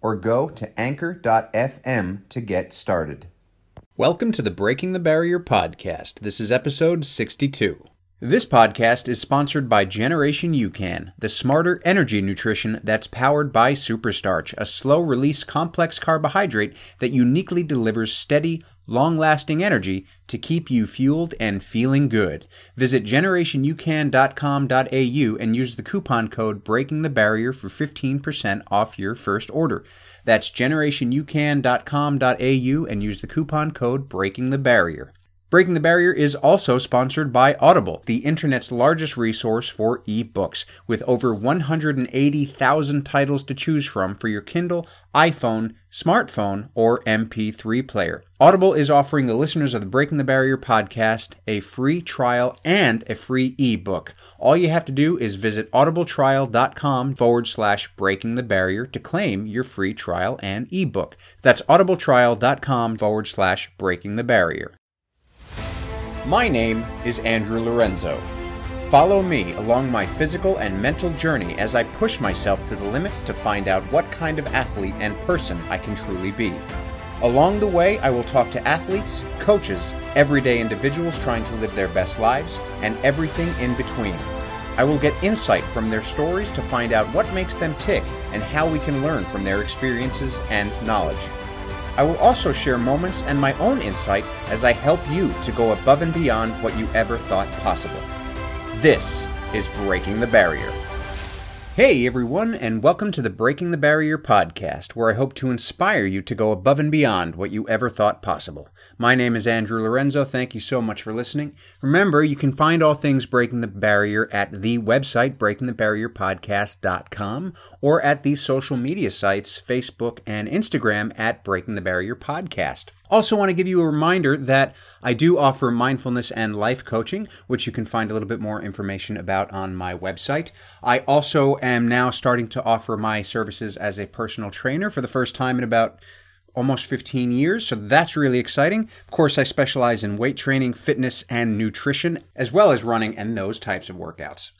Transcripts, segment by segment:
or go to anchor.fm to get started. Welcome to the Breaking the Barrier podcast. This is episode 62. This podcast is sponsored by Generation UCAN, the smarter energy nutrition that's powered by Superstarch, a slow release complex carbohydrate that uniquely delivers steady, long lasting energy to keep you fueled and feeling good. Visit generationucan.com.au and use the coupon code Breaking the Barrier for 15% off your first order. That's generationucan.com.au and use the coupon code Breaking the Barrier. Breaking the Barrier is also sponsored by Audible, the internet's largest resource for ebooks, with over 180,000 titles to choose from for your Kindle, iPhone, smartphone, or MP3 player. Audible is offering the listeners of the Breaking the Barrier podcast a free trial and a free ebook. All you have to do is visit audibletrial.com forward slash breaking the barrier to claim your free trial and ebook. That's audibletrial.com forward slash breaking the barrier. My name is Andrew Lorenzo. Follow me along my physical and mental journey as I push myself to the limits to find out what kind of athlete and person I can truly be. Along the way, I will talk to athletes, coaches, everyday individuals trying to live their best lives, and everything in between. I will get insight from their stories to find out what makes them tick and how we can learn from their experiences and knowledge. I will also share moments and my own insight as I help you to go above and beyond what you ever thought possible. This is Breaking the Barrier. Hey everyone, and welcome to the Breaking the Barrier podcast, where I hope to inspire you to go above and beyond what you ever thought possible. My name is Andrew Lorenzo. Thank you so much for listening. Remember, you can find all things Breaking the Barrier at the website, breakingthebarrierpodcast.com, or at the social media sites, Facebook and Instagram at Breaking the Barrier Podcast. Also, want to give you a reminder that I do offer mindfulness and life coaching, which you can find a little bit more information about on my website. I also am now starting to offer my services as a personal trainer for the first time in about almost 15 years, so that's really exciting. Of course, I specialize in weight training, fitness, and nutrition, as well as running and those types of workouts.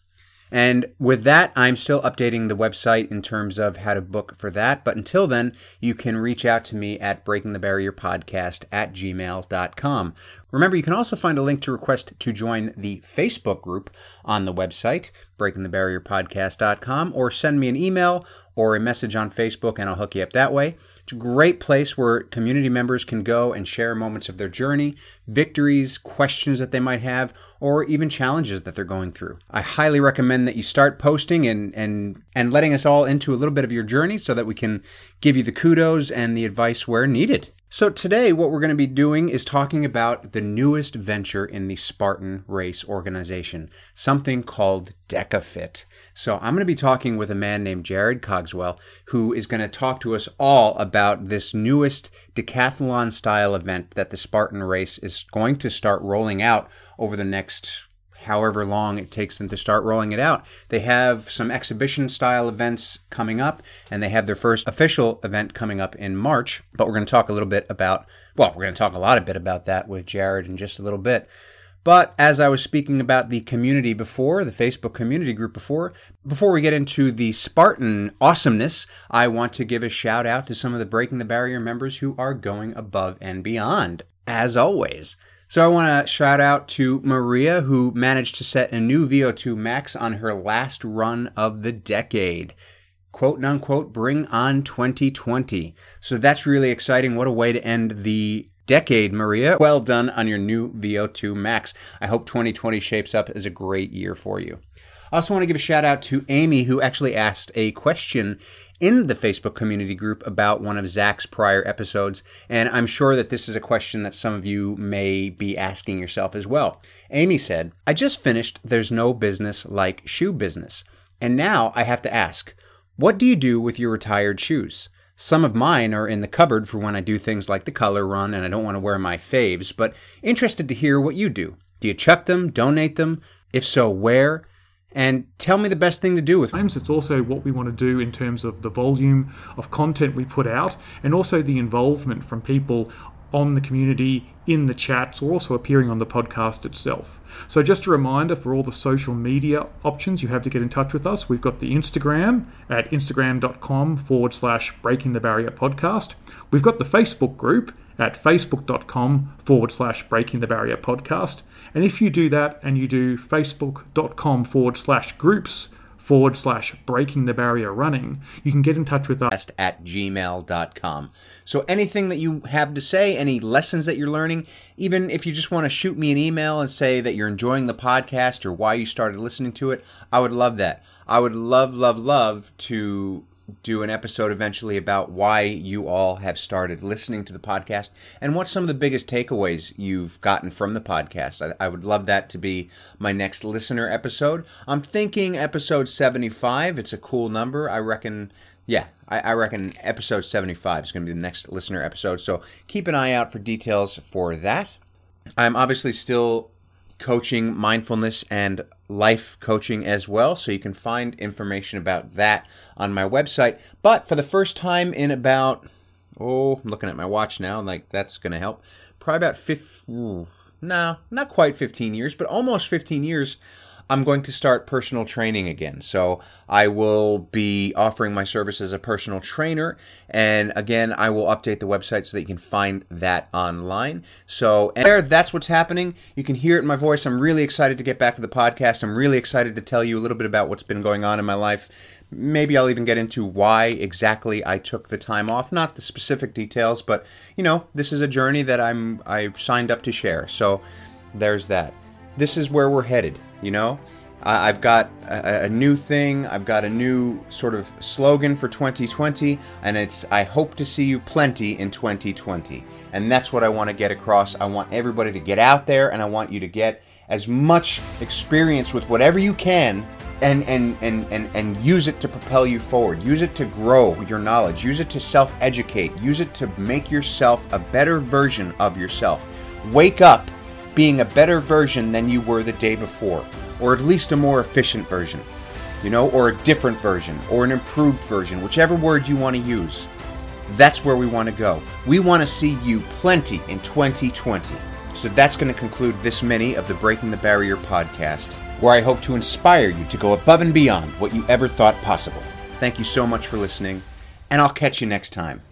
And with that, I'm still updating the website in terms of how to book for that. But until then, you can reach out to me at breakingthebarrierpodcast at gmail.com. Remember, you can also find a link to request to join the Facebook group on the website, breakingthebarrierpodcast.com, or send me an email or a message on Facebook and I'll hook you up that way. It's a great place where community members can go and share moments of their journey, victories, questions that they might have, or even challenges that they're going through. I highly recommend that you start posting and and and letting us all into a little bit of your journey so that we can give you the kudos and the advice where needed. So, today, what we're going to be doing is talking about the newest venture in the Spartan Race organization, something called DEKA FIT. So, I'm going to be talking with a man named Jared Cogswell, who is going to talk to us all about this newest decathlon style event that the Spartan Race is going to start rolling out over the next however long it takes them to start rolling it out. They have some exhibition style events coming up, and they have their first official event coming up in March. But we're going to talk a little bit about, well, we're going to talk a lot a bit about that with Jared in just a little bit. But as I was speaking about the community before, the Facebook community group before, before we get into the Spartan awesomeness, I want to give a shout out to some of the Breaking the Barrier members who are going above and beyond, as always. So I want to shout out to Maria, who managed to set a new VO2 max on her last run of the decade. Quote unquote, bring on 2020. So that's really exciting. What a way to end the decade, Maria. Well done on your new VO2 max. I hope 2020 shapes up as a great year for you. I also want to give a shout out to Amy, who actually asked a question in the Facebook community group about one of Zach's prior episodes, and I'm sure that this is a question that some of you may be asking yourself as well. Amy said, I just finished There's No Business Like Shoe Business, and now I have to ask, what do you do with your retired shoes? Some of mine are in the cupboard for when I do things like the color run and I don't want to wear my faves, but interested to hear what you do. Do you chuck them, donate them? If so, where? And tell me the best thing to do with them. It's also what we want to do in terms of the volume of content we put out and also the involvement from people on the community, in the chats, or also appearing on the podcast itself. So, just a reminder for all the social media options you have to get in touch with us. We've got the Instagram at instagram.com forward slash breaking the barrier podcast. We've got the Facebook group at facebook.com forward slash breaking the barrier podcast. And if you do that and you do facebook.com forward slash groups forward slash breaking the barrier running, you can get in touch with us at gmail.com. So anything that you have to say, any lessons that you're learning, even if you just want to shoot me an email and say that you're enjoying the podcast or why you started listening to it, I would love that. I would love, love, love to do an episode eventually about why you all have started listening to the podcast and what some of the biggest takeaways you've gotten from the podcast. I, I, would love that to be my next listener episode. I'm thinking episode 75. It's a cool number. I reckon, yeah, I, I reckon episode 75 is going to be the next listener episode. So keep an eye out for details for that. I'm obviously still coaching mindfulness and life coaching as well. So you can find information about that on my website. But for the first time in about, oh, I'm looking at my watch now, like that's going to help. Probably about 15, no, not quite 15 years, but almost 15 years. I'm going to start personal training again. So I will be offering my service as a personal trainer. And again, I will update the website so that you can find that online. So there, that's what's happening. You can hear it in my voice. I'm really excited to get back to the podcast. I'm really excited to tell you a little bit about what's been going on in my life. Maybe I'll even get into why exactly I took the time off. Not the specific details, but you know, this is a journey that I'm I've signed up to share. So there's that. This is where we're headed you know, I've got a, a, new thing. I've got a new sort of slogan for 2020, and it's I hope to see you plenty in 2020. And that's what I want to get across. I want everybody to get out there, and I want you to get as much experience with whatever you can and, and, and, and, and use it to propel you forward. Use it to grow your knowledge. Use it to self educate. Use it to make yourself a better version of yourself. Wake up being a better version than you were the day before, or at least a more efficient version, you know, or a different version, or an improved version, whichever word you want to use. That's where we want to go. We want to see you plenty in 2020. So that's going to conclude this mini of the Breaking the Barrier podcast, where I hope to inspire you to go above and beyond what you ever thought possible. Thank you so much for listening, and I'll catch you next time.